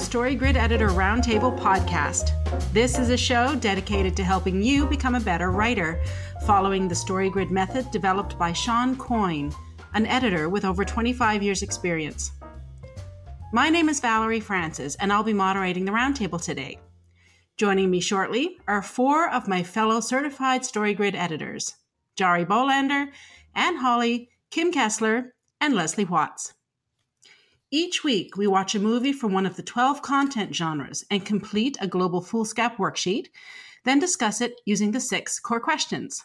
Story Grid Editor Roundtable podcast. This is a show dedicated to helping you become a better writer, following the Story Grid method developed by Shawn Coyne, an editor with over 25 years' experience. My name is Valerie Francis, and I'll be moderating the roundtable today. Joining me shortly are four of my fellow certified Story Grid editors Jarie Bolander, Anne Hawley, Kim Kessler, and Leslie Watts. Each week, we watch a movie from one of the 12 content genres and complete a global foolscap worksheet, then discuss it using the six core questions.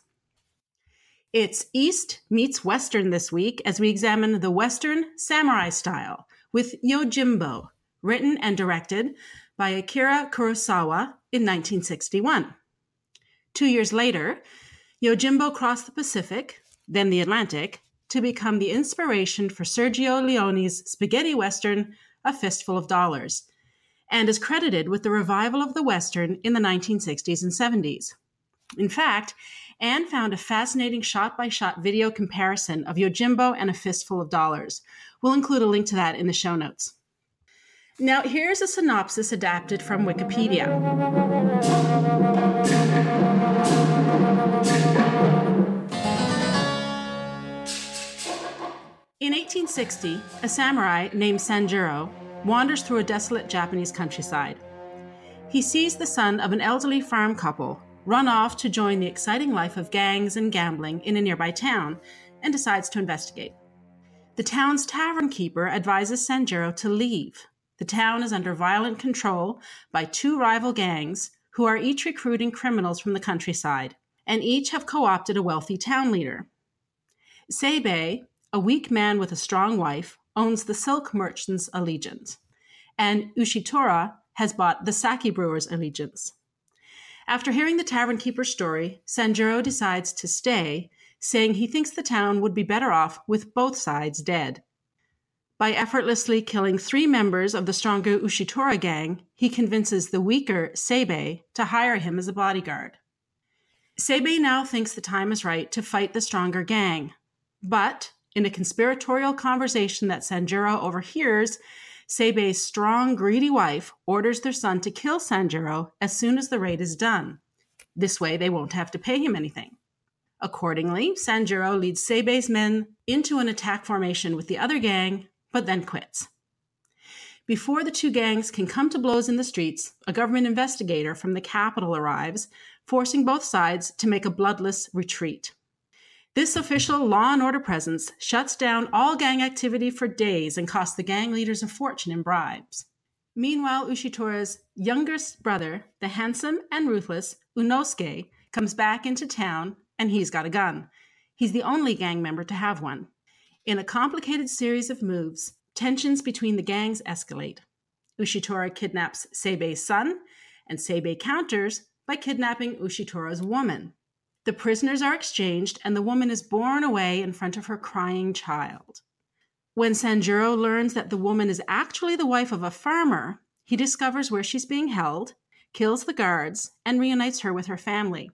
It's East meets Western this week as we examine the Western samurai style with Yojimbo, written and directed by Akira Kurosawa in 1961. Two years later, Yojimbo crossed the Pacific, then the Atlantic, to become the inspiration for Sergio Leone's spaghetti western, A Fistful of Dollars, and is credited with the revival of the western in the 1960s and 70s. In fact, Anne found a fascinating shot by shot video comparison of Yojimbo and A Fistful of Dollars. We'll include a link to that in the show notes. Now, here's a synopsis adapted from Wikipedia. In 1860, a samurai named Sanjuro wanders through a desolate Japanese countryside. He sees the son of an elderly farm couple run off to join the exciting life of gangs and gambling in a nearby town and decides to investigate. The town's tavern keeper advises Sanjuro to leave. The town is under violent control by two rival gangs who are each recruiting criminals from the countryside, and each have co opted a wealthy town leader. Seibei, a weak man with a strong wife, owns the silk merchant's allegiance, and Ushitora has bought the sake brewer's allegiance. After hearing the tavern keeper's story, Sanjuro decides to stay, saying he thinks the town would be better off with both sides dead. By effortlessly killing three members of the stronger Ushitora gang, he convinces the weaker Seibei to hire him as a bodyguard. Seibei now thinks the time is right to fight the stronger gang, but in a conspiratorial conversation that Sanjuro overhears, Seibei's strong, greedy wife orders their son to kill Sanjuro as soon as the raid is done. This way, they won't have to pay him anything. Accordingly, Sanjuro leads Seibei's men into an attack formation with the other gang, but then quits. Before the two gangs can come to blows in the streets, a government investigator from the capital arrives, forcing both sides to make a bloodless retreat. This official law and order presence shuts down all gang activity for days and costs the gang leaders a fortune in bribes. Meanwhile, Ushitora's youngest brother, the handsome and ruthless Unosuke, comes back into town and he's got a gun. He's the only gang member to have one. In a complicated series of moves, tensions between the gangs escalate. Ushitora kidnaps Seibei's son, and Seibei counters by kidnapping Ushitora's woman. The prisoners are exchanged, and the woman is borne away in front of her crying child. When Sanjuro learns that the woman is actually the wife of a farmer, he discovers where she's being held, kills the guards, and reunites her with her family.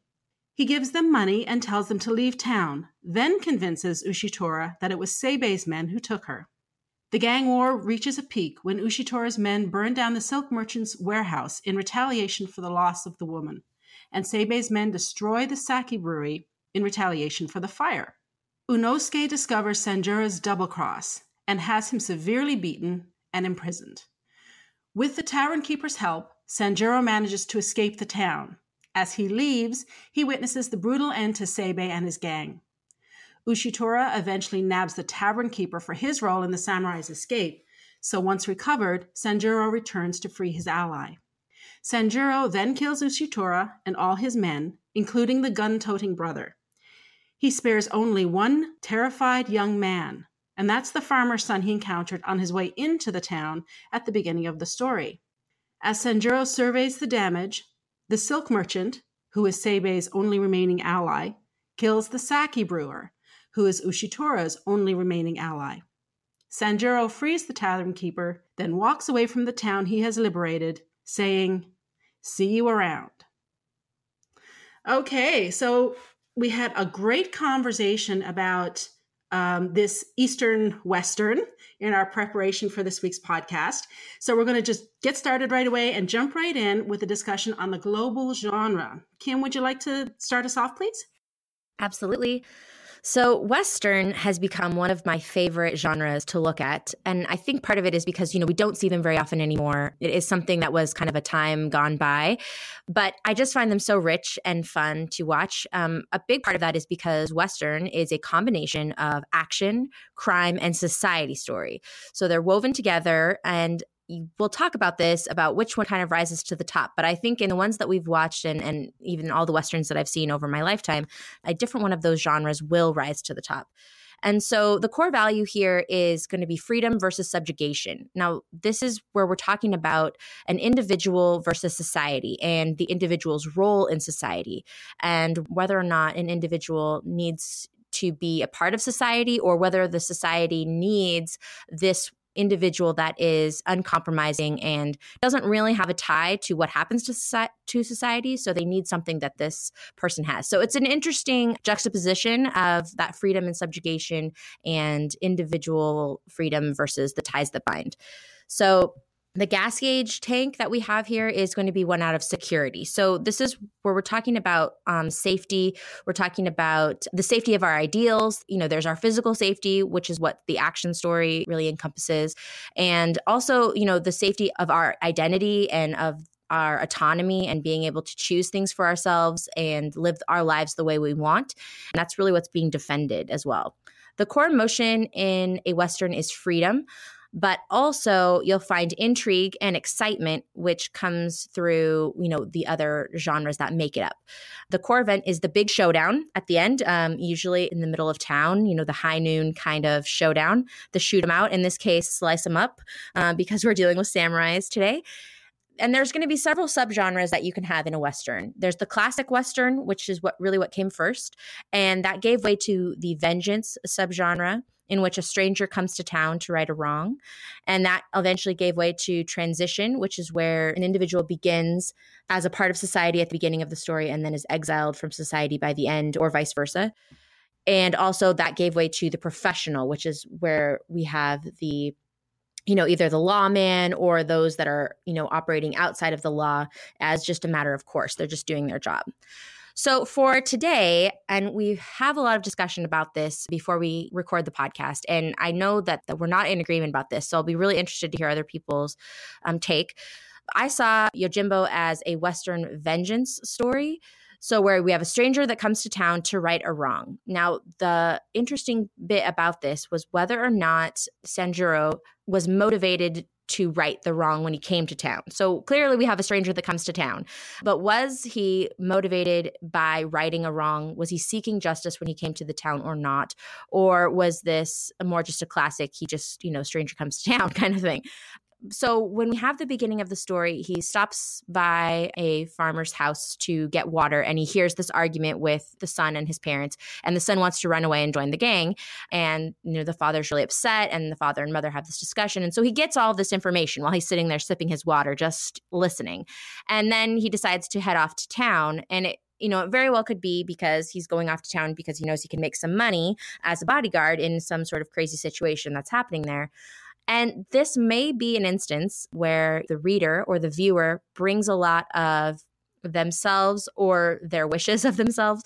He gives them money and tells them to leave town, then convinces Ushitora that it was Seibei's men who took her. The gang war reaches a peak when Ushitora's men burn down the silk merchant's warehouse in retaliation for the loss of the woman and Seibei's men destroy the sake brewery in retaliation for the fire. Unosuke discovers Sanjuro's double cross and has him severely beaten and imprisoned. With the tavern keeper's help, Sanjuro manages to escape the town. As he leaves, he witnesses the brutal end to Seibei and his gang. Ushitora eventually nabs the tavern keeper for his role in the samurai's escape, so once recovered, Sanjuro returns to free his ally. Sanjuro then kills Ushitora and all his men, including the gun toting brother. He spares only one terrified young man, and that's the farmer's son he encountered on his way into the town at the beginning of the story. As Sanjuro surveys the damage, the silk merchant, who is Seibei's only remaining ally, kills the sake brewer, who is Ushitora's only remaining ally. Sanjuro frees the tavern keeper, then walks away from the town he has liberated, saying, See you around. Okay, so we had a great conversation about um, this Eastern Western in our preparation for this week's podcast. So we're going to just get started right away and jump right in with a discussion on the global genre. Kim, would you like to start us off, please? Absolutely. So, Western has become one of my favorite genres to look at. And I think part of it is because, you know, we don't see them very often anymore. It is something that was kind of a time gone by. But I just find them so rich and fun to watch. Um, a big part of that is because Western is a combination of action, crime, and society story. So they're woven together. And we'll talk about this about which one kind of rises to the top. But I think in the ones that we've watched and, and even all the westerns that I've seen over my lifetime, a different one of those genres will rise to the top. And so the core value here is going to be freedom versus subjugation. Now, this is where we're talking about an individual versus society and the individual's role in society and whether or not an individual needs to be a part of society or whether the society needs this individual that is uncompromising and doesn't really have a tie to what happens to society, to society so they need something that this person has. So it's an interesting juxtaposition of that freedom and subjugation and individual freedom versus the ties that bind. So the gas gauge tank that we have here is going to be one out of security. So, this is where we're talking about um, safety. We're talking about the safety of our ideals. You know, there's our physical safety, which is what the action story really encompasses. And also, you know, the safety of our identity and of our autonomy and being able to choose things for ourselves and live our lives the way we want. And that's really what's being defended as well. The core emotion in a Western is freedom but also you'll find intrigue and excitement which comes through you know the other genres that make it up. The core event is the big showdown at the end um, usually in the middle of town you know the high noon kind of showdown. The shoot them out in this case slice them up uh, because we're dealing with samurais today. And there's going to be several subgenres that you can have in a western. There's the classic western, which is what really what came first, and that gave way to the vengeance subgenre, in which a stranger comes to town to right a wrong. And that eventually gave way to transition, which is where an individual begins as a part of society at the beginning of the story and then is exiled from society by the end, or vice versa. And also that gave way to the professional, which is where we have the you know either the lawman or those that are you know operating outside of the law as just a matter of course they're just doing their job so, for today, and we have a lot of discussion about this before we record the podcast, and I know that, that we're not in agreement about this. So, I'll be really interested to hear other people's um, take. I saw Yojimbo as a Western vengeance story. So, where we have a stranger that comes to town to right a wrong. Now, the interesting bit about this was whether or not Sanjuro was motivated to right the wrong when he came to town. So clearly, we have a stranger that comes to town. But was he motivated by righting a wrong? Was he seeking justice when he came to the town or not? Or was this more just a classic, he just, you know, stranger comes to town kind of thing? So when we have the beginning of the story, he stops by a farmer's house to get water and he hears this argument with the son and his parents. And the son wants to run away and join the gang. And, you know, the father's really upset and the father and mother have this discussion. And so he gets all this information while he's sitting there sipping his water, just listening. And then he decides to head off to town. And it, you know, it very well could be because he's going off to town because he knows he can make some money as a bodyguard in some sort of crazy situation that's happening there. And this may be an instance where the reader or the viewer brings a lot of themselves or their wishes of themselves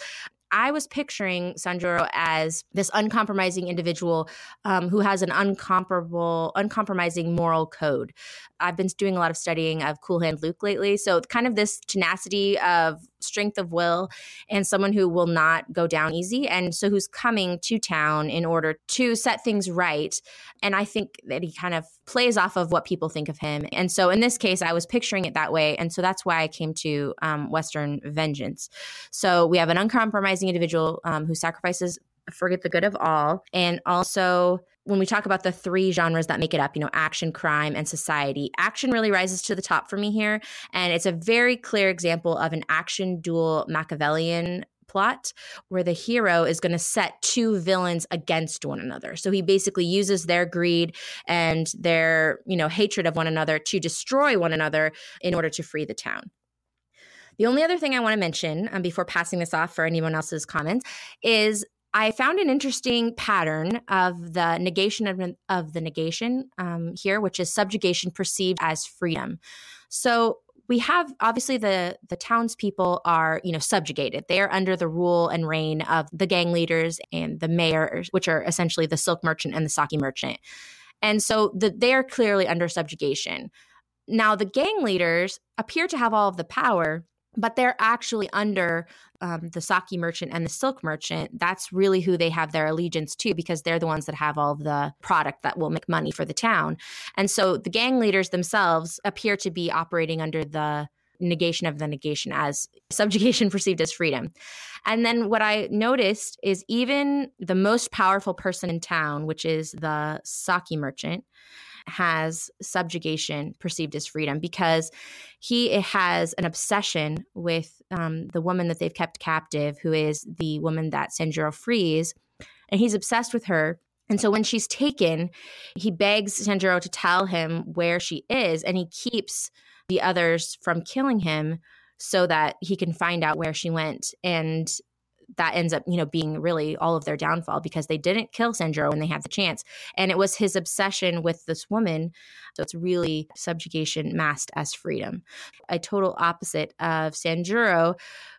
I was picturing Sanjuro as this uncompromising individual um, who has an uncomparable, uncompromising moral code. I've been doing a lot of studying of Cool Hand Luke lately. So, kind of this tenacity of strength of will and someone who will not go down easy. And so, who's coming to town in order to set things right. And I think that he kind of plays off of what people think of him. And so, in this case, I was picturing it that way. And so, that's why I came to um, Western Vengeance. So, we have an uncompromising individual um, who sacrifices forget the good of all. And also, when we talk about the three genres that make it up, you know, action, crime, and society, action really rises to the top for me here. And it's a very clear example of an action duel Machiavellian plot where the hero is going to set two villains against one another. So he basically uses their greed and their, you know, hatred of one another to destroy one another in order to free the town. The only other thing I want to mention um, before passing this off for anyone else's comments is I found an interesting pattern of the negation of, of the negation um, here, which is subjugation perceived as freedom. So we have obviously the the townspeople are you know subjugated. They are under the rule and reign of the gang leaders and the mayors which are essentially the silk merchant and the sake merchant. And so the, they are clearly under subjugation. Now the gang leaders appear to have all of the power but they're actually under um, the sake merchant and the silk merchant. That's really who they have their allegiance to because they're the ones that have all the product that will make money for the town. And so the gang leaders themselves appear to be operating under the negation of the negation as subjugation perceived as freedom. And then what I noticed is even the most powerful person in town, which is the sake merchant, has subjugation perceived as freedom because he has an obsession with um, the woman that they've kept captive, who is the woman that Sanjuro frees. And he's obsessed with her. And so when she's taken, he begs Sanjuro to tell him where she is, and he keeps the others from killing him so that he can find out where she went. And that ends up, you know, being really all of their downfall because they didn't kill Sanjuro when they had the chance. And it was his obsession with this woman. So it's really subjugation masked as freedom. A total opposite of Sanjuro,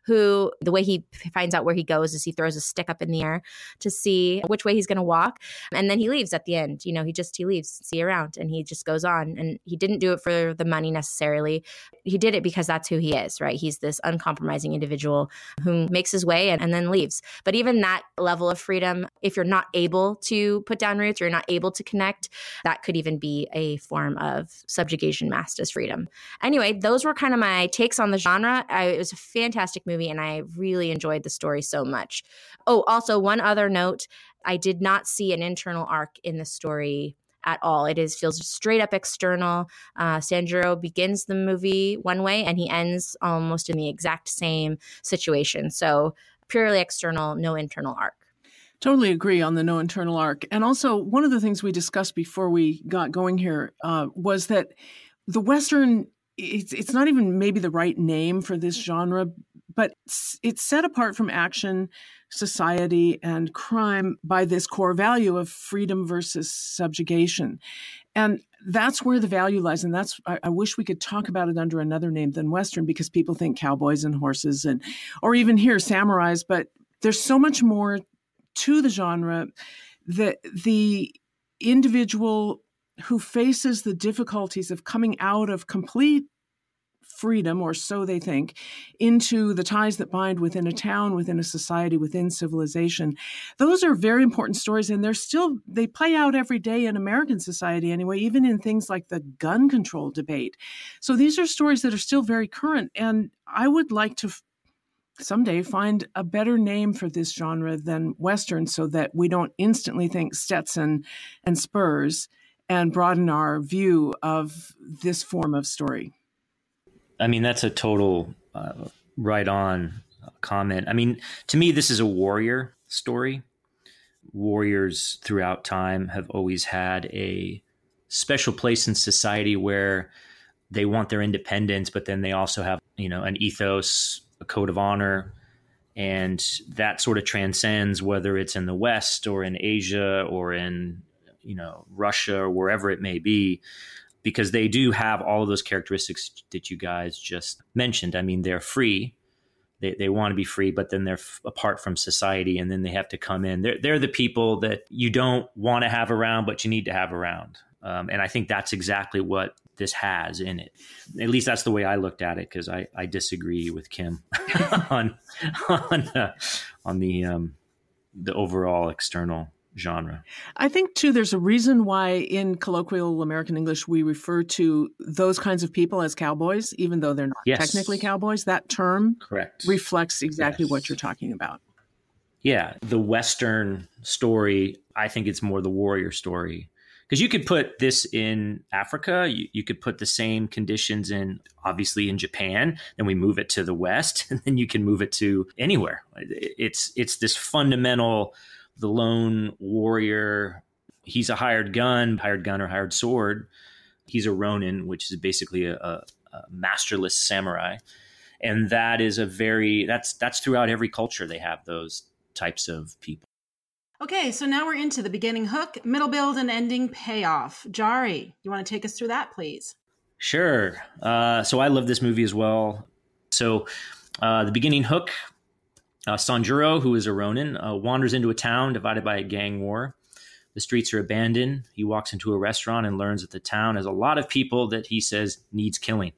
who the way he finds out where he goes is he throws a stick up in the air to see which way he's going to walk. And then he leaves at the end. You know, he just, he leaves, see around, and he just goes on. And he didn't do it for the money necessarily. He did it because that's who he is, right? He's this uncompromising individual who makes his way and, and then leaves. But even that level of freedom, if you're not able to put down roots or you're not able to connect, that could even be a form of subjugation masked as freedom. Anyway, those were kind of my takes on the genre. I, it was a fantastic movie and I really enjoyed the story so much. Oh, also, one other note I did not see an internal arc in the story at all. It is feels straight up external. Uh, Sanjuro begins the movie one way and he ends almost in the exact same situation. So purely external, no internal arc. Totally agree on the no internal arc. And also, one of the things we discussed before we got going here uh, was that the Western, it's, it's not even maybe the right name for this genre but it's set apart from action, society, and crime by this core value of freedom versus subjugation. And that's where the value lies. And that's, I, I, wish we could talk about it under another name than Western because people think cowboys and horses and, or even here, samurais. But there's so much more to the genre that the individual who faces the difficulties of coming out of complete freedom, or so they think, into the ties that bind within a town, within a society, within civilization. Those are very important stories, and they're still, they play out every day in American society anyway, even in things like the gun control debate. So these are stories that are still very current, and I would like to someday find a better name for this genre than Western so that we don't instantly think Stetson and Spurs and broaden our view of this form of story. I mean, that's a total uh, right on comment. I mean, to me, this is a warrior story. Warriors throughout time have always had a special place in society where they want their independence, but then they also have, you know, an ethos, a code of honor, and that sort of transcends whether it's in the West or in Asia or in, you know, Russia or wherever it may be because they do have all of those characteristics that you guys just mentioned. I mean, they're free. They, they want to be free, but then they're f- apart from society and then they have to come in. They're, they're the people that you don't want to have around, but you need to have around. Um, and I think that's exactly what this has in it. At least that's the way I looked at it because I, I disagree with Kim on on uh, on the um, the overall external genre. I think, too, there's a reason why in colloquial American English we refer to those kinds of people as cowboys, even though they're not yes. technically cowboys. That term Correct. reflects exactly yes. what you're talking about. Yeah, the Western story, I think it's more the warrior story. Because you could put this in Africa, you, you could put the same conditions in, obviously, in Japan, then we move it to the West, and then you can move it to anywhere. It's it's this fundamental the lone warrior. He's a hired gun, hired gun or hired sword. He's a Ronin, which is basically a, a, a masterless samurai, and that is a very that's that's throughout every culture. They have those types of people. Okay, so now we're into the beginning hook, middle build, and ending payoff. Jarie, you want to take us through that, please? Sure. Uh, so I love this movie as well. So uh, the beginning hook, uh, Sanjuro, who is a Ronin, uh, wanders into a town divided by a gang war. The streets are abandoned. He walks into a restaurant and learns that the town has a lot of people that he says needs killing.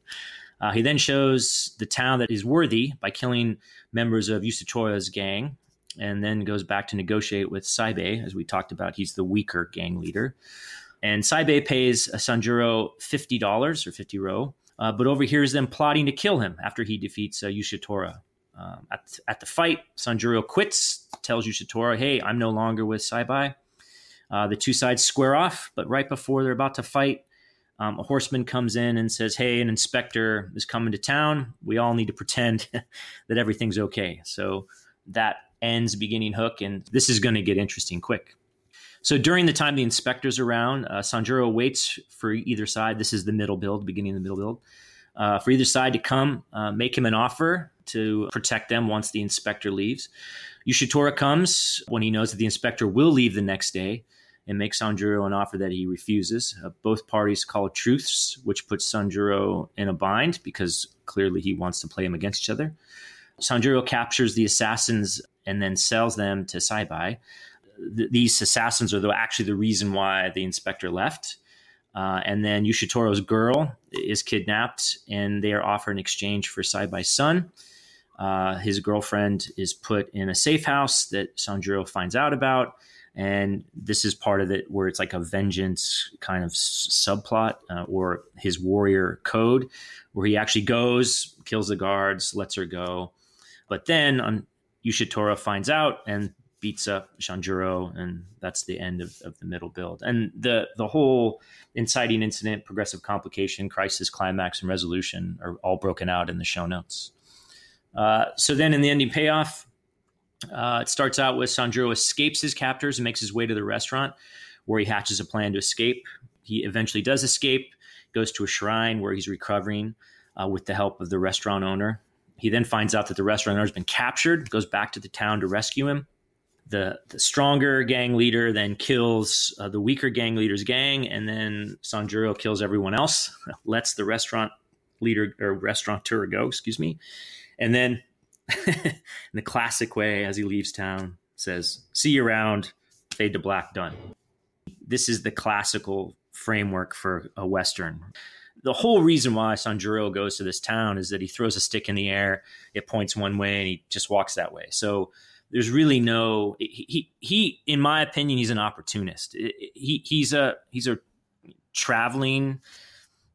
Uh, he then shows the town that is worthy by killing members of Ushitora's gang, and then goes back to negotiate with Seibei. As we talked about, he's the weaker gang leader. And Seibei pays Sanjuro $50 or 50 ryo, uh, but overhears them plotting to kill him after he defeats uh, Ushitora. Um, at, at the fight, Sanjuro quits, tells Ushitora, hey, I'm no longer with Seibei. Uh, the two sides square off, but right before they're about to fight, um, a horseman comes in and says, Hey, an inspector is coming to town. We all need to pretend that everything's okay. So that ends beginning hook, and this is going to get interesting quick. So during the time the inspector's around, uh, Sanjuro waits for either side. This is the middle build, beginning of the middle build, uh, for either side to come, uh, make him an offer to protect them once the inspector leaves. Ushitora comes when he knows that the inspector will leave the next day and makes Sanjuro an offer that he refuses. Uh, both parties call truths, which puts Sanjuro in a bind because clearly he wants to play him against each other. Sanjuro captures the assassins and then sells them to Seibei. Th- these assassins are the, actually the reason why the inspector left. Uh, and then Ushitora's girl is kidnapped, and they are offered in exchange for Seibei's son. Uh, his girlfriend is put in a safe house that Sanjuro finds out about, and this is part of it where it's like a vengeance kind of s- subplot uh, or his warrior code, where he actually goes, kills the guards, lets her go, but then on Ushitora finds out and beats up Sanjuro, and that's the end of, of the middle build. And the the whole inciting incident, progressive complication, crisis, climax, and resolution are all broken out in the show notes. Uh, so then in the ending payoff, uh, it starts out with Sanjuro escapes his captors and makes his way to the restaurant where he hatches a plan to escape. He eventually does escape, goes to a shrine where he's recovering uh, with the help of the restaurant owner. He then finds out that the restaurant owner has been captured, goes back to the town to rescue him. The, the stronger gang leader then kills uh, the weaker gang leader's gang, and then Sanjuro kills everyone else, lets the restaurant leader or restaurateur go, excuse me. And then, in the classic way, as he leaves town, says, See you around, fade to black, done. This is the classical framework for a Western the whole reason why Sanjuro goes to this town is that he throws a stick in the air, it points one way, and he just walks that way. So there's really no he he, he in my opinion he's an opportunist. He he's a he's a traveling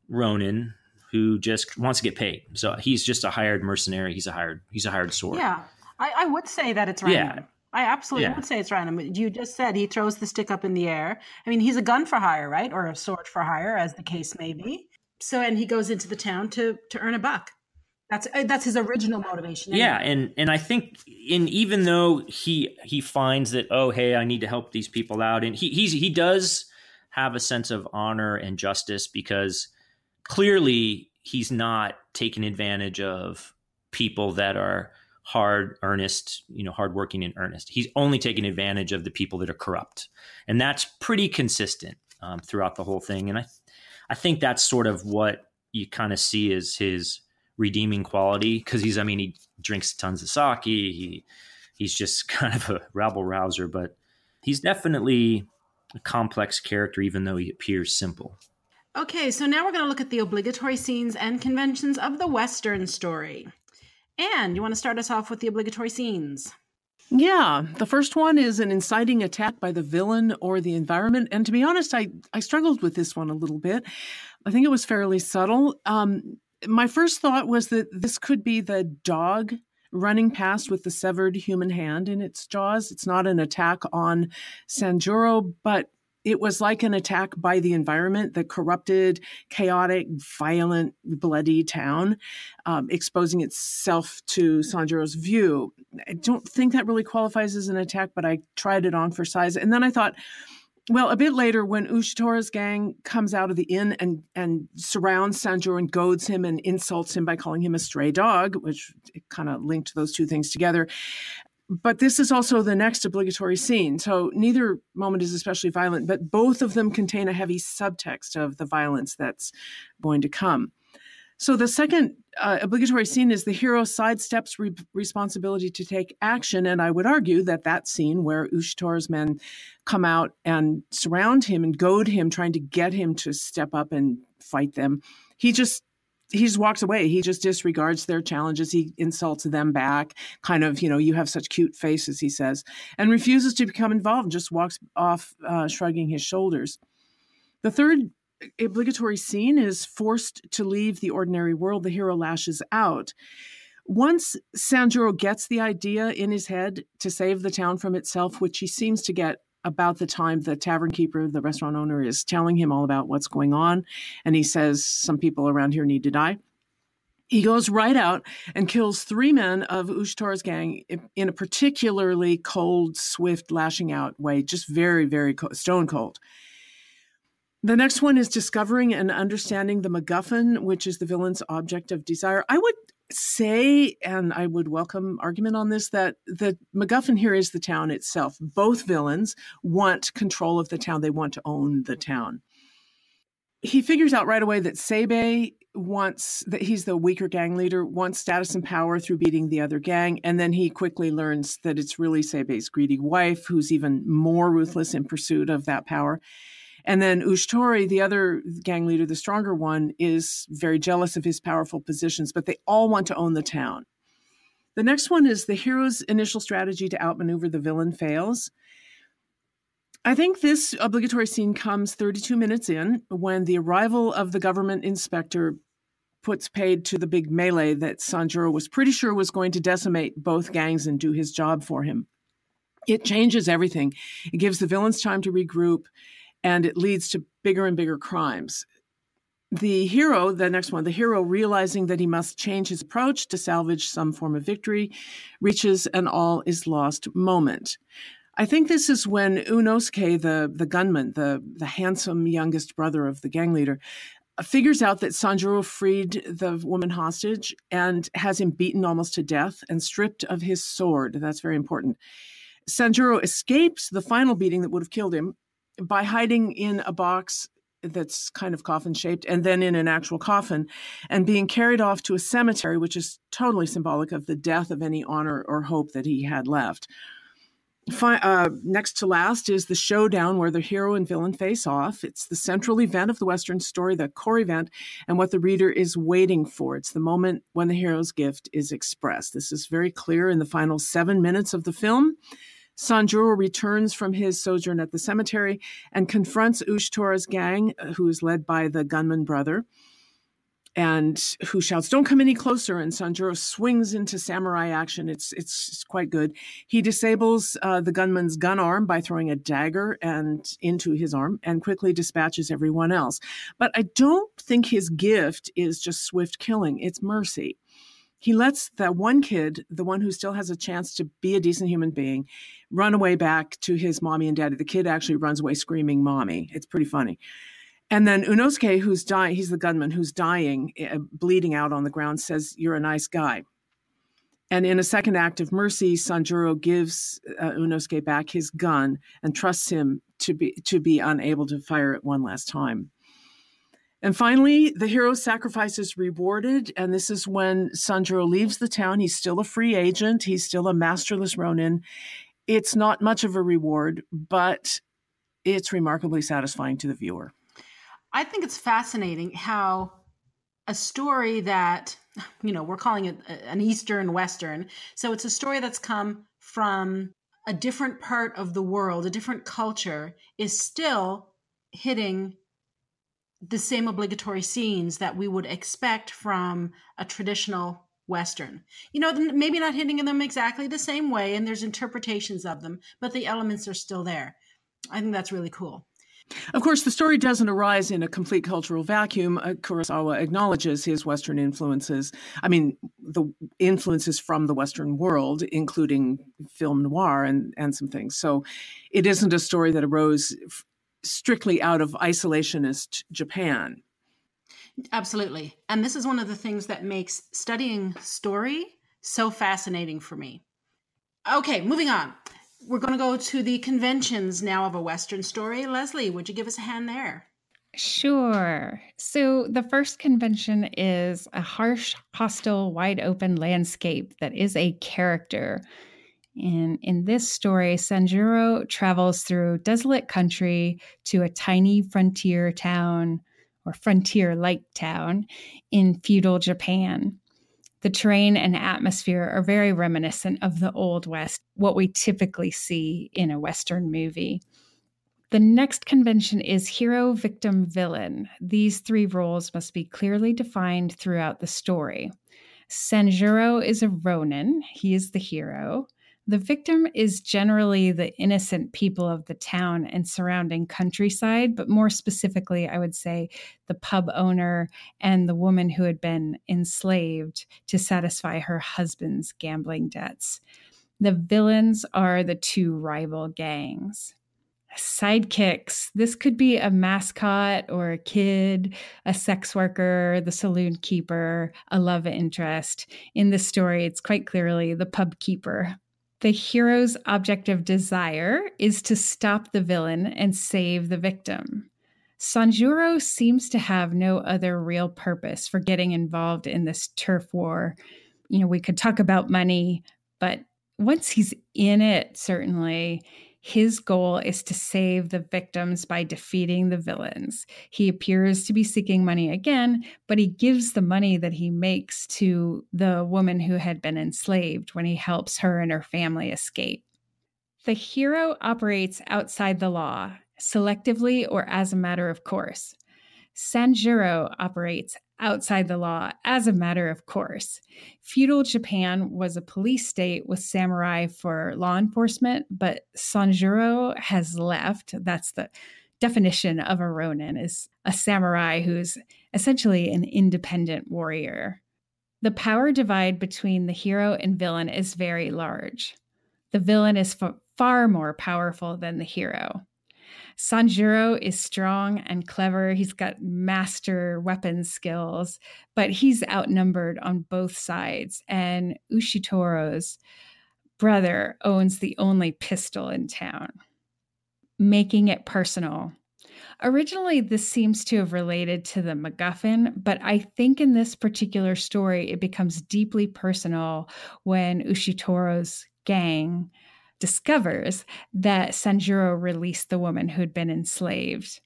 Ronin who just wants to get paid. So he's just a hired mercenary. He's a hired he's a hired sword. Yeah, I, I would say that it's random. Yeah. I absolutely yeah. would say it's random. You just said he throws the stick up in the air. I mean, he's a gun for hire, right? Or a sword for hire, as the case may be so and he goes into the town to to earn a buck. That's uh, that's his original motivation yeah and and i think in even though he he finds that oh hey i need to help these people out and he he does have a sense of honor and justice because clearly he's not taking advantage of people that are hard earnest you know hardworking and earnest. He's only taking advantage of the people that are corrupt and that's pretty consistent um, throughout the whole thing and i I think that's sort of what you kind of see as his redeeming quality because he's I mean he drinks tons of sake he he's just kind of a rabble rouser but he's definitely a complex character even though he appears simple. Okay, so now we're going to look at the obligatory scenes and conventions of the Western story. And you want to start us off with the obligatory scenes? Yeah, the first one is an inciting attack by the villain or the environment. And to be honest, I, I struggled with this one a little bit. I think it was fairly subtle. Um, my first thought was that this could be the dog running past with the severed human hand in its jaws. It's not an attack on Sanjuro, but it was like an attack by the environment, the corrupted, chaotic, violent, bloody town, um, exposing itself to Sanjuro's view. I don't think that really qualifies as an attack, but I tried it on for size. And then I thought, well, a bit later, when Ushitora's gang comes out of the inn and, and surrounds Sanjuro and goads him and insults him by calling him a stray dog, which kind of linked those two things together, but this is also the next obligatory scene. So neither moment is especially violent, but both of them contain a heavy subtext of the violence that's going to come. So the second uh, obligatory scene is the hero sidesteps re- responsibility to take action, and I would argue that that scene where Ushtor's men come out and surround him and goad him, trying to get him to step up and fight them, he just he just walks away. He just disregards their challenges. He insults them back, kind of, you know, you have such cute faces, he says, and refuses to become involved, just walks off, uh, shrugging his shoulders. The third obligatory scene is forced to leave the ordinary world. The hero lashes out. Once Sanjuro gets the idea in his head to save the town from itself, which he seems to get about the time the tavern keeper, the restaurant owner, is telling him all about what's going on. And he says, Some people around here need to die. He goes right out and kills three men of Ushtor's gang in a particularly cold, swift, lashing out way, just very, very stone cold. The next one is discovering and understanding the MacGuffin, which is the villain's object of desire. I would say, and I would welcome argument on this, that the MacGuffin here is the town itself. Both villains want control of the town, they want to own the town. He figures out right away that Seibei wants that he's the weaker gang leader, wants status and power through beating the other gang, and then he quickly learns that it's really Seibei's greedy wife who's even more ruthless in pursuit of that power. And then Ushtori, the other gang leader, the stronger one, is very jealous of his powerful positions, but they all want to own the town. The next one is the hero's initial strategy to outmaneuver the villain fails. I think this obligatory scene comes 32 minutes in when the arrival of the government inspector puts paid to the big melee that Sanjuro was pretty sure was going to decimate both gangs and do his job for him. It changes everything. It gives the villains time to regroup and it leads to bigger and bigger crimes. The hero, the next one, the hero realizing that he must change his approach to salvage some form of victory, reaches an all is lost moment. I think this is when Unosuke, the, the gunman, the, the handsome youngest brother of the gang leader, figures out that Sanjuro freed the woman hostage and has him beaten almost to death and stripped of his sword. That's very important. Sanjuro escapes the final beating that would have killed him by hiding in a box that's kind of coffin shaped and then in an actual coffin and being carried off to a cemetery, which is totally symbolic of the death of any honor or hope that he had left. Uh, next to last is the showdown where the hero and villain face off. It's the central event of the Western story, the core event, and what the reader is waiting for. It's the moment when the hero's gift is expressed. This is very clear in the final seven minutes of the film. Sanjuro returns from his sojourn at the cemetery and confronts Ushtora's gang, uh, who is led by the gunman brother, and who shouts, "Don't come any closer!" And Sanjuro swings into samurai action. It's it's, it's quite good. He disables uh, the gunman's gun arm by throwing a dagger and into his arm, and quickly dispatches everyone else. But I don't think his gift is just swift killing; it's mercy he lets that one kid, the one who still has a chance to be a decent human being, run away back to his mommy and daddy. The kid actually runs away screaming, Mommy. It's pretty funny. And then Unosuke, who's dying, he's the gunman who's dying, uh, bleeding out on the ground, says, You're a nice guy. And in a second act of mercy, Sanjuro gives uh, Unosuke back his gun and trusts him to be to be unable to fire it one last time. And finally, the hero's sacrifice is rewarded. And this is when Sanjuro leaves the town. He's still a free agent, he's still a masterless Ronin. It's not much of a reward, but it's remarkably satisfying to the viewer. I think it's fascinating how a story that, you know, we're calling it an Eastern Western. So it's a story that's come from a different part of the world, a different culture, is still hitting the same obligatory scenes that we would expect from a traditional western you know maybe not hitting them exactly the same way and there's interpretations of them but the elements are still there i think that's really cool of course, the story doesn't arise in a complete cultural vacuum. Uh, Kurosawa acknowledges his Western influences. I mean, the influences from the Western world, including film noir and, and some things. So it isn't a story that arose strictly out of isolationist Japan. Absolutely. And this is one of the things that makes studying story so fascinating for me. Okay, moving on. We're going to go to the conventions now of a Western story. Leslie, would you give us a hand there? Sure. So the first convention is a harsh, hostile, wide open landscape that is a character. And in this story, Sanjuro travels through desolate country to a tiny frontier town or frontier like town in feudal Japan. The terrain and atmosphere are very reminiscent of the Old West, what we typically see in a Western movie. The next convention is hero, victim, villain. These three roles must be clearly defined throughout the story. Sanjuro is a Ronin, he is the hero. The victim is generally the innocent people of the town and surrounding countryside, but more specifically, I would say the pub owner and the woman who had been enslaved to satisfy her husband's gambling debts. The villains are the two rival gangs sidekicks. This could be a mascot or a kid, a sex worker, the saloon keeper, a love interest. In this story, it's quite clearly the pub keeper. The hero's objective desire is to stop the villain and save the victim. Sanjuro seems to have no other real purpose for getting involved in this turf war. You know, we could talk about money, but once he's in it, certainly, his goal is to save the victims by defeating the villains. He appears to be seeking money again, but he gives the money that he makes to the woman who had been enslaved when he helps her and her family escape. The hero operates outside the law, selectively or as a matter of course. Sanjuro operates outside the law as a matter of course. Feudal Japan was a police state with samurai for law enforcement, but Sanjuro has left. That's the definition of a ronin is a samurai who's essentially an independent warrior. The power divide between the hero and villain is very large. The villain is f- far more powerful than the hero. Sanjuro is strong and clever. He's got master weapons skills, but he's outnumbered on both sides. And Ushitora's brother owns the only pistol in town, making it personal. Originally, this seems to have related to the MacGuffin, but I think in this particular story, it becomes deeply personal when Ushitora's gang discovers that Sanjuro released the woman who'd been enslaved.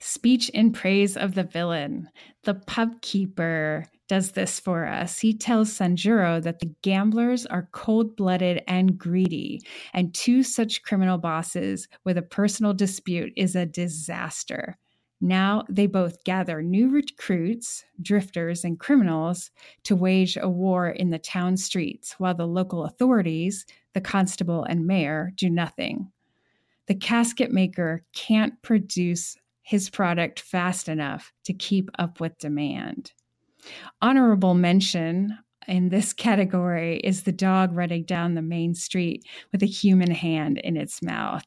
Speech in praise of the villain. The pub keeper does this for us. He tells Sanjuro that the gamblers are cold blooded and greedy, and two such criminal bosses with a personal dispute is a disaster. Now they both gather new recruits, drifters, and criminals to wage a war in the town streets, while the local authorities, the constable and mayor do nothing. The casket maker can't produce his product fast enough to keep up with demand. Honorable mention in this category is the dog running down the main street with a human hand in its mouth.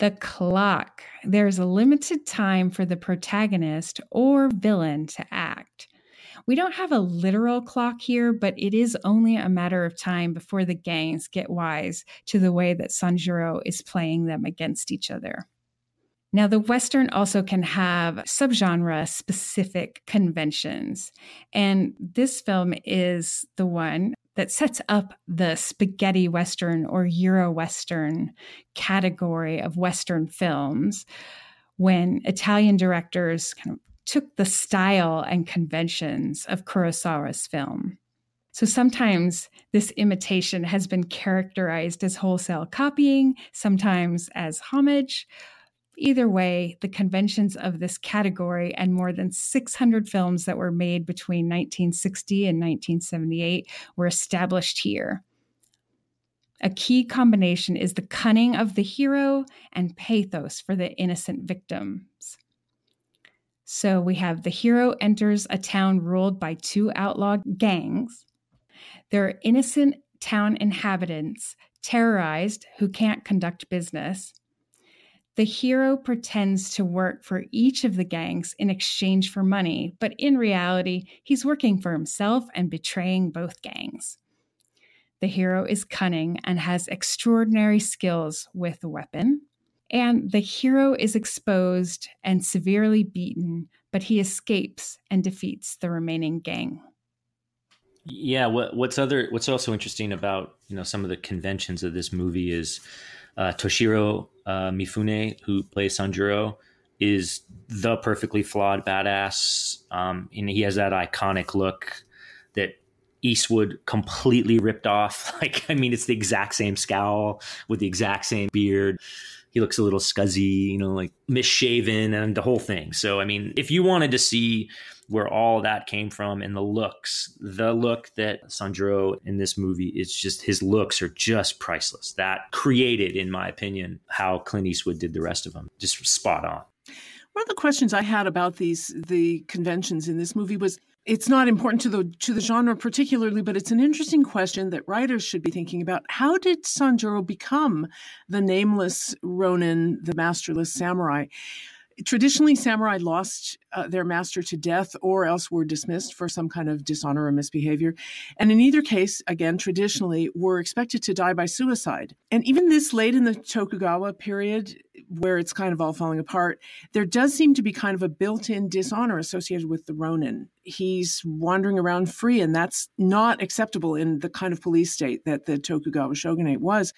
The clock. There's a limited time for the protagonist or villain to act. We don't have a literal clock here, but it is only a matter of time before the gangs get wise to the way that Sanjuro is playing them against each other. Now, the Western also can have subgenre specific conventions. And this film is the one that sets up the spaghetti Western or Euro Western category of Western films when Italian directors kind of took the style and conventions of Kurosawa's film. So sometimes this imitation has been characterized as wholesale copying, sometimes as homage. Either way, the conventions of this category and more than 600 films that were made between 1960 and 1978 were established here. A key combination is the cunning of the hero and pathos for the innocent victims. So we have the hero enters a town ruled by two outlaw gangs. There are innocent town inhabitants terrorized who can't conduct business. The hero pretends to work for each of the gangs in exchange for money, but in reality, he's working for himself and betraying both gangs. The hero is cunning and has extraordinary skills with the weapon. And the hero is exposed and severely beaten, but he escapes and defeats the remaining gang. Yeah, what, what's other what's also interesting about you know some of the conventions of this movie is uh, Toshiro uh, Mifune, who plays Sanjuro, is the perfectly flawed badass, um, and he has that iconic look that Eastwood completely ripped off. Like, I mean, it's the exact same scowl with the exact same beard. He looks a little scuzzy, you know, like misshaven and the whole thing. So, I mean, if you wanted to see where all that came from and the looks, the look that Sanjuro in this movie is just his looks are just priceless. That created, in my opinion, how Clint Eastwood did the rest of them. Just spot on. One of the questions I had about these the conventions in this movie was it's not important to the to the genre particularly, but it's an interesting question that writers should be thinking about. How did Sanjuro become the nameless Ronin, the masterless samurai? Traditionally, samurai lost uh, their master to death or else were dismissed for some kind of dishonor or misbehavior. And in either case, again, traditionally, were expected to die by suicide. And even this late in the Tokugawa period, where it's kind of all falling apart, there does seem to be kind of a built in dishonor associated with the Ronin. He's wandering around free, and that's not acceptable in the kind of police state that the Tokugawa shogunate was.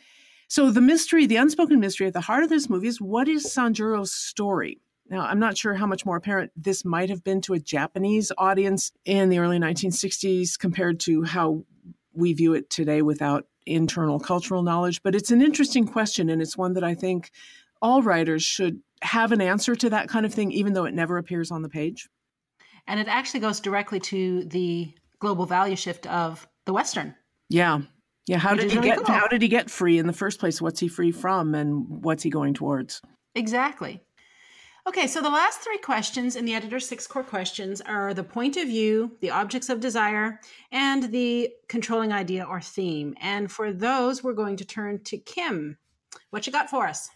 So, the mystery, the unspoken mystery at the heart of this movie is what is Sanjuro's story? Now, I'm not sure how much more apparent this might have been to a Japanese audience in the early 1960s compared to how we view it today without internal cultural knowledge, but it's an interesting question, and it's one that I think all writers should have an answer to that kind of thing, even though it never appears on the page. And it actually goes directly to the global value shift of the Western. Yeah. Yeah. How did he really get cool. how did he get free in the first place? What's he free from and what's he going towards? Exactly. Okay, so the last three questions in the editor's six core questions are the point of view, the objects of desire, and the controlling idea or theme. And for those, we're going to turn to Kim. What you got for us?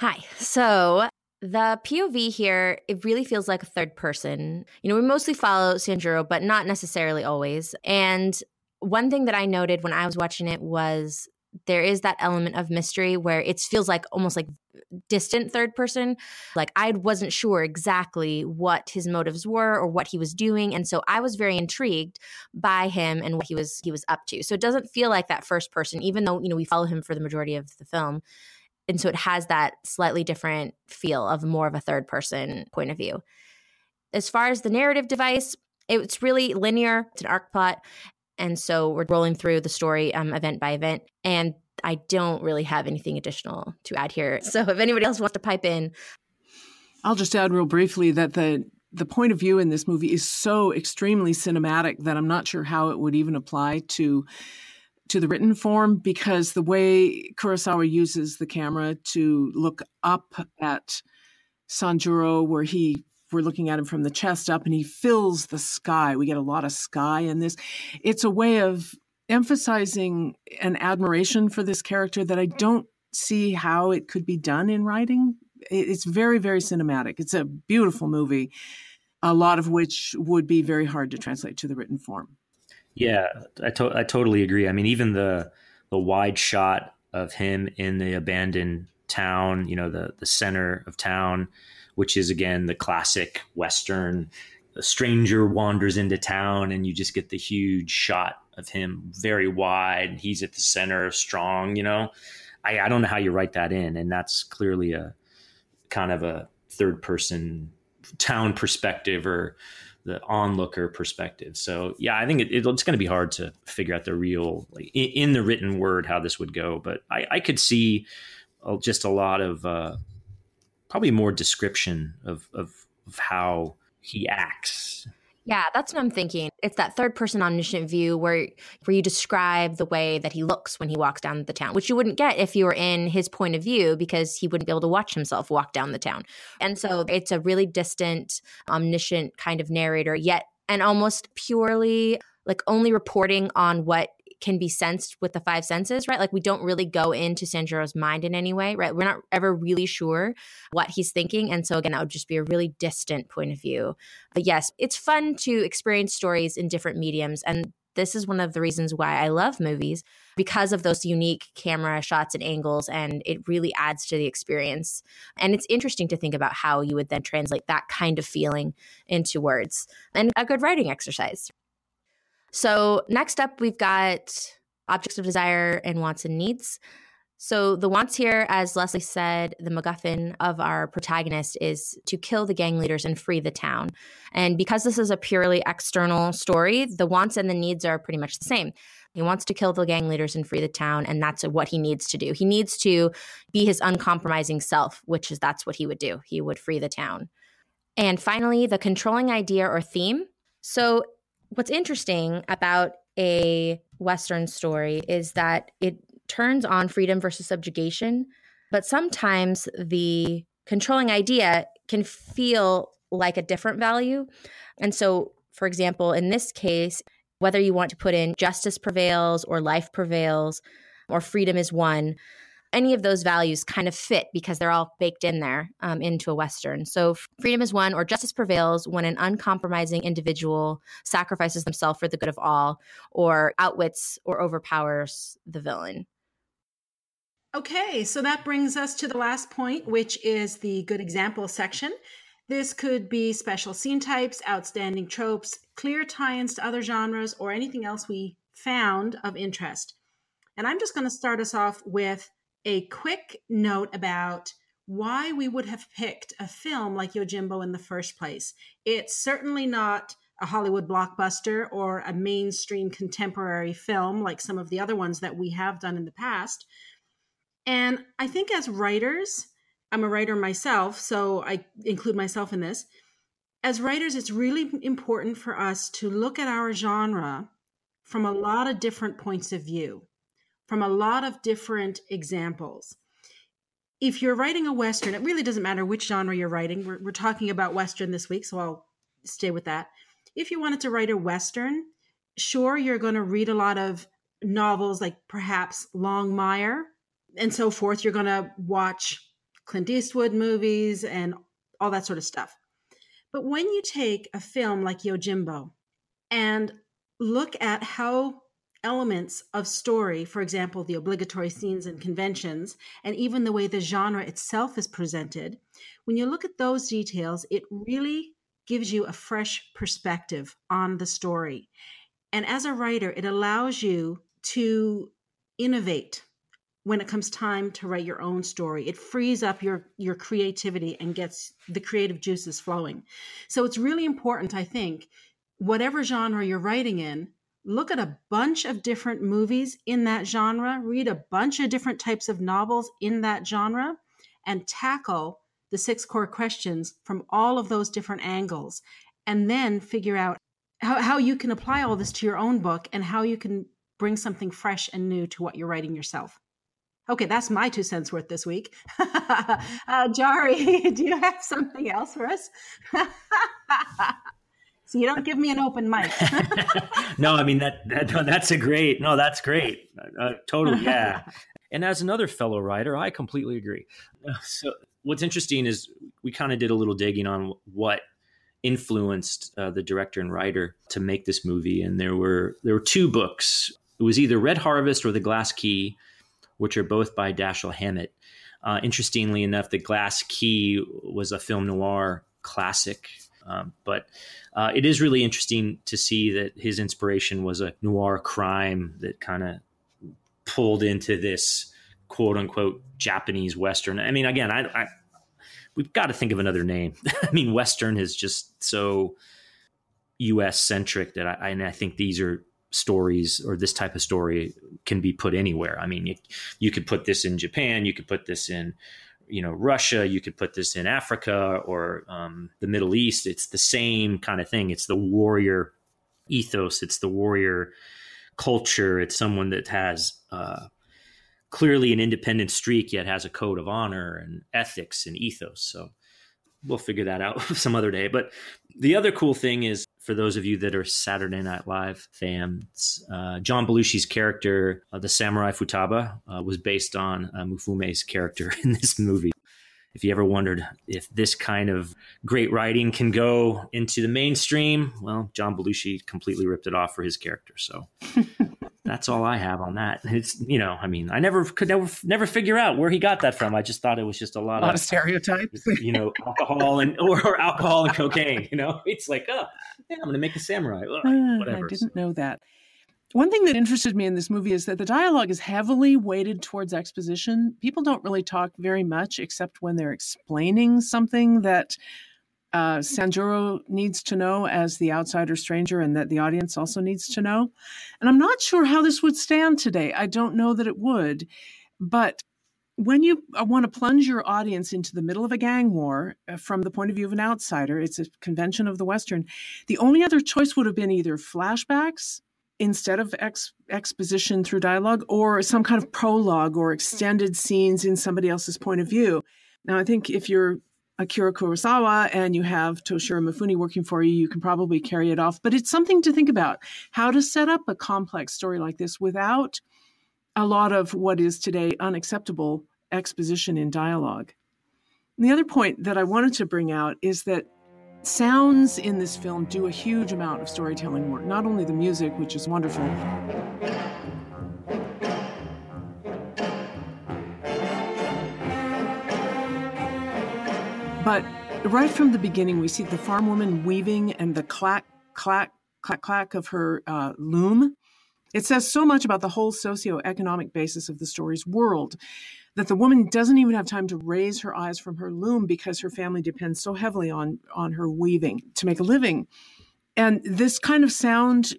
Hi. So the POV here, it really feels like a third person. You know, we mostly follow Sanjuro, but not necessarily always. And one thing that I noted when I was watching it was there is that element of mystery where it feels like almost like distant third person like i wasn't sure exactly what his motives were or what he was doing and so i was very intrigued by him and what he was he was up to so it doesn't feel like that first person even though you know we follow him for the majority of the film and so it has that slightly different feel of more of a third person point of view as far as the narrative device it's really linear it's an arc plot and so we're rolling through the story um, event by event. And I don't really have anything additional to add here. So if anybody else wants to pipe in, I'll just add real briefly that the the point of view in this movie is so extremely cinematic that I'm not sure how it would even apply to to the written form because the way Kurosawa uses the camera to look up at Sanjuro where he we're looking at him from the chest up and he fills the sky. We get a lot of sky in this. It's a way of emphasizing an admiration for this character that I don't see how it could be done in writing. It's very, very cinematic. It's a beautiful movie, a lot of which would be very hard to translate to the written form. Yeah, I, to- I totally agree. I mean, even the the wide shot of him in the abandoned town, you know, the the center of town, which is again the classic Western. A stranger wanders into town, and you just get the huge shot of him very wide. He's at the center, strong. You know, I, I don't know how you write that in, and that's clearly a kind of a third person town perspective or the onlooker perspective. So yeah, I think it, it, it's going to be hard to figure out the real like in, in, the written word how this would go. But I, I could see uh, just a lot of uh, probably more description of, of, of how he acts. Yeah, that's what I'm thinking. It's that third person omniscient view where where you describe the way that he looks when he walks down the town, which you wouldn't get if you were in his point of view because he wouldn't be able to watch himself walk down the town. And so it's a really distant, omniscient kind of narrator, yet and almost purely like only reporting on what can be sensed with the five senses, right? Like we don't really go into Sanjuro's mind in any way, right? We're not ever really sure what he's thinking. And so again, that would just be a really distant point of view. But yes, it's fun to experience stories in different mediums. And this is one of the reasons why I love movies because of those unique camera shots and angles, and it really adds to the experience. And it's interesting to think about how you would then translate that kind of feeling into words and a good writing exercise. So, next up, we've got objects of desire and wants and needs. So, the wants here, as Leslie said, the MacGuffin of our protagonist is to kill the gang leaders and free the town. And because this is a purely external story, the wants and the needs are pretty much the same. He wants to kill the gang leaders and free the town, and that's what he needs to do. He needs to be his uncompromising self, which is that's what he would do. He would free the town. And finally, the controlling idea or theme. So, what's interesting about a Western story is that it turns on freedom versus subjugation, but sometimes the controlling idea can feel like a different value. And so, for example, in this case, whether you want to put in justice prevails or life prevails or freedom is won, any of those values kind of fit because they're all baked in there um, into a Western. So, freedom is won or justice prevails when an uncompromising individual sacrifices themselves for the good of all, or outwits or overpowers the villain. Okay, so that brings us to the last point, which is the good example section. This could be special scene types, outstanding tropes, clear tie ins to other genres, or anything else we found of interest. And I'm just going to start us off with a quick note about why we would have picked a film like Yojimbo in the first place. It's certainly not a Hollywood blockbuster or a mainstream contemporary film like some of the other ones that we have done in the past. And I think as writers, I'm a writer myself, so I include myself in this. As writers, it's really important for us to look at our genre from a lot of different points of view, from a lot of different examples. If you're writing a Western, it really doesn't matter which genre you're writing. We're, we're talking about Western this week, so I'll stay with that. If you wanted to write a Western, sure, you're going to read a lot of novels like perhaps Longmire and so forth. You're going to watch Clint Eastwood movies and all that sort of stuff. But when you take a film like Yojimbo and look at how elements of story, for example, the obligatory scenes and conventions, and even the way the genre itself is presented, when you look at those details, it really gives you a fresh perspective on the story. And as a writer, it allows you to innovate when it comes time to write your own story it frees up your your creativity and gets the creative juices flowing so it's really important i think whatever genre you're writing in look at a bunch of different movies in that genre read a bunch of different types of novels in that genre and tackle the six core questions from all of those different angles and then figure out how, how you can apply all this to your own book and how you can bring something fresh and new to what you're writing yourself Okay, that's my two cents worth this week. uh, Jarie, do you have something else for us? so you don't give me an open mic. no, I mean that, that that's a great. No, that's great. Uh, totally, yeah. and as another fellow writer, I completely agree. So what's interesting is we kind of did a little digging on what influenced uh, the director and writer to make this movie, and there were there were two books. It was either Red Harvest or The Glass Key which are both by Dashiell Hammett. Uh, interestingly enough, The Glass Key was a film noir classic, um, but uh, it is really interesting to see that his inspiration was a noir crime that kind of pulled into this quote unquote Japanese Western. I mean, again, I, I we've got to think of another name. I mean, Western is just so U.S. centric that I, and I think these are stories or this type of story can be put anywhere. I mean, you, you could put this in Japan, you could put this in, you know, Russia, you could put this in Africa or um, the Middle East. It's the same kind of thing. It's the warrior ethos. It's the warrior culture. It's someone that has uh, clearly an independent streak, yet has a code of honor and ethics and ethos. So we'll figure that out some other day. But the other cool thing is for those of you that are Saturday Night Live fans, uh, John Belushi's character, uh, the samurai Futaba, uh, was based on uh, Mifune's character in this movie. if you ever wondered if this kind of great writing can go into the mainstream, well, John Belushi completely ripped it off for his character. So that's all I have on that. It's you know, I mean, I never could never never figure out where he got that from. I just thought it was just a lot, a lot of, of stereotypes, you know, alcohol and or, or, alcohol and cocaine. You know, it's like, oh, yeah, I'm going to make a samurai. Ugh, uh, whatever. I didn't know that. One thing that interested me in this movie is that the dialogue is heavily weighted towards exposition. People don't really talk very much except when they're explaining something that uh, Sanjuro needs to know as the outsider stranger and that the audience also needs to know. And I'm not sure how this would stand today. I don't know that it would. But when you uh, want to plunge your audience into the middle of a gang war uh, from the point of view of an outsider, it's a convention of the Western. The only other choice would have been either flashbacks instead of ex- exposition through dialogue or some kind of prologue or extended scenes in somebody else's point of view. Now, I think if you're Akira Kurosawa and you have Toshiro Mifune working for you, you can probably carry it off. But it's something to think about how to set up a complex story like this without a lot of what is today unacceptable exposition in dialogue. And the other point that I wanted to bring out is that Sounds in this film do a huge amount of storytelling work, not only the music, which is wonderful. But right from the beginning, we see the farm woman weaving and the clack, clack, clack, clack of her uh, loom. It says so much about the whole socioeconomic basis of the story's world that the woman doesn't even have time to raise her eyes from her loom because her family depends so heavily on on her weaving to make a living and this kind of sound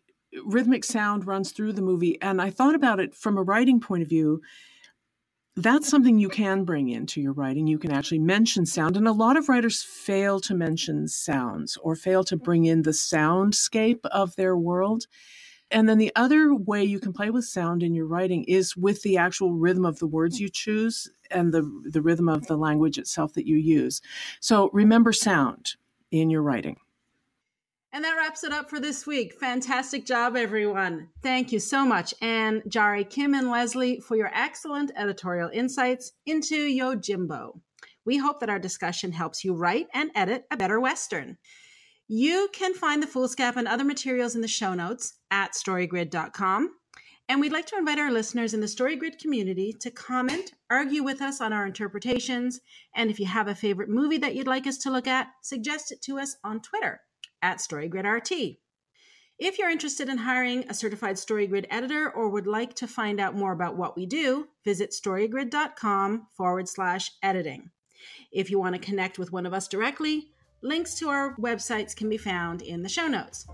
rhythmic sound runs through the movie and i thought about it from a writing point of view that's something you can bring into your writing you can actually mention sound and a lot of writers fail to mention sounds or fail to bring in the soundscape of their world and then the other way you can play with sound in your writing is with the actual rhythm of the words you choose and the, the rhythm of the language itself that you use. So remember sound in your writing. And that wraps it up for this week. Fantastic job, everyone. Thank you so much, Anne, Jarie, Kim, and Leslie, for your excellent editorial insights into Yojimbo. We hope that our discussion helps you write and edit a better Western. You can find the foolscap and other materials in the show notes at storygrid.com. And we'd like to invite our listeners in the StoryGrid community to comment, argue with us on our interpretations, and if you have a favorite movie that you'd like us to look at, suggest it to us on Twitter at StoryGrid RT. If you're interested in hiring a certified StoryGrid editor or would like to find out more about what we do, visit storygrid.com forward slash editing. If you want to connect with one of us directly, Links to our websites can be found in the show notes.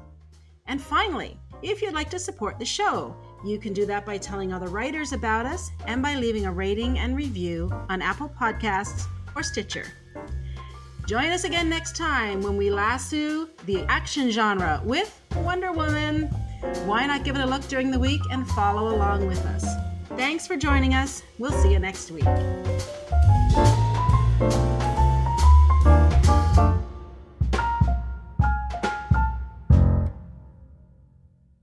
And finally, if you'd like to support the show, you can do that by telling other writers about us and by leaving a rating and review on Apple Podcasts or Stitcher. Join us again next time when we lasso the action genre with Wonder Woman. Why not give it a look during the week and follow along with us? Thanks for joining us. We'll see you next week.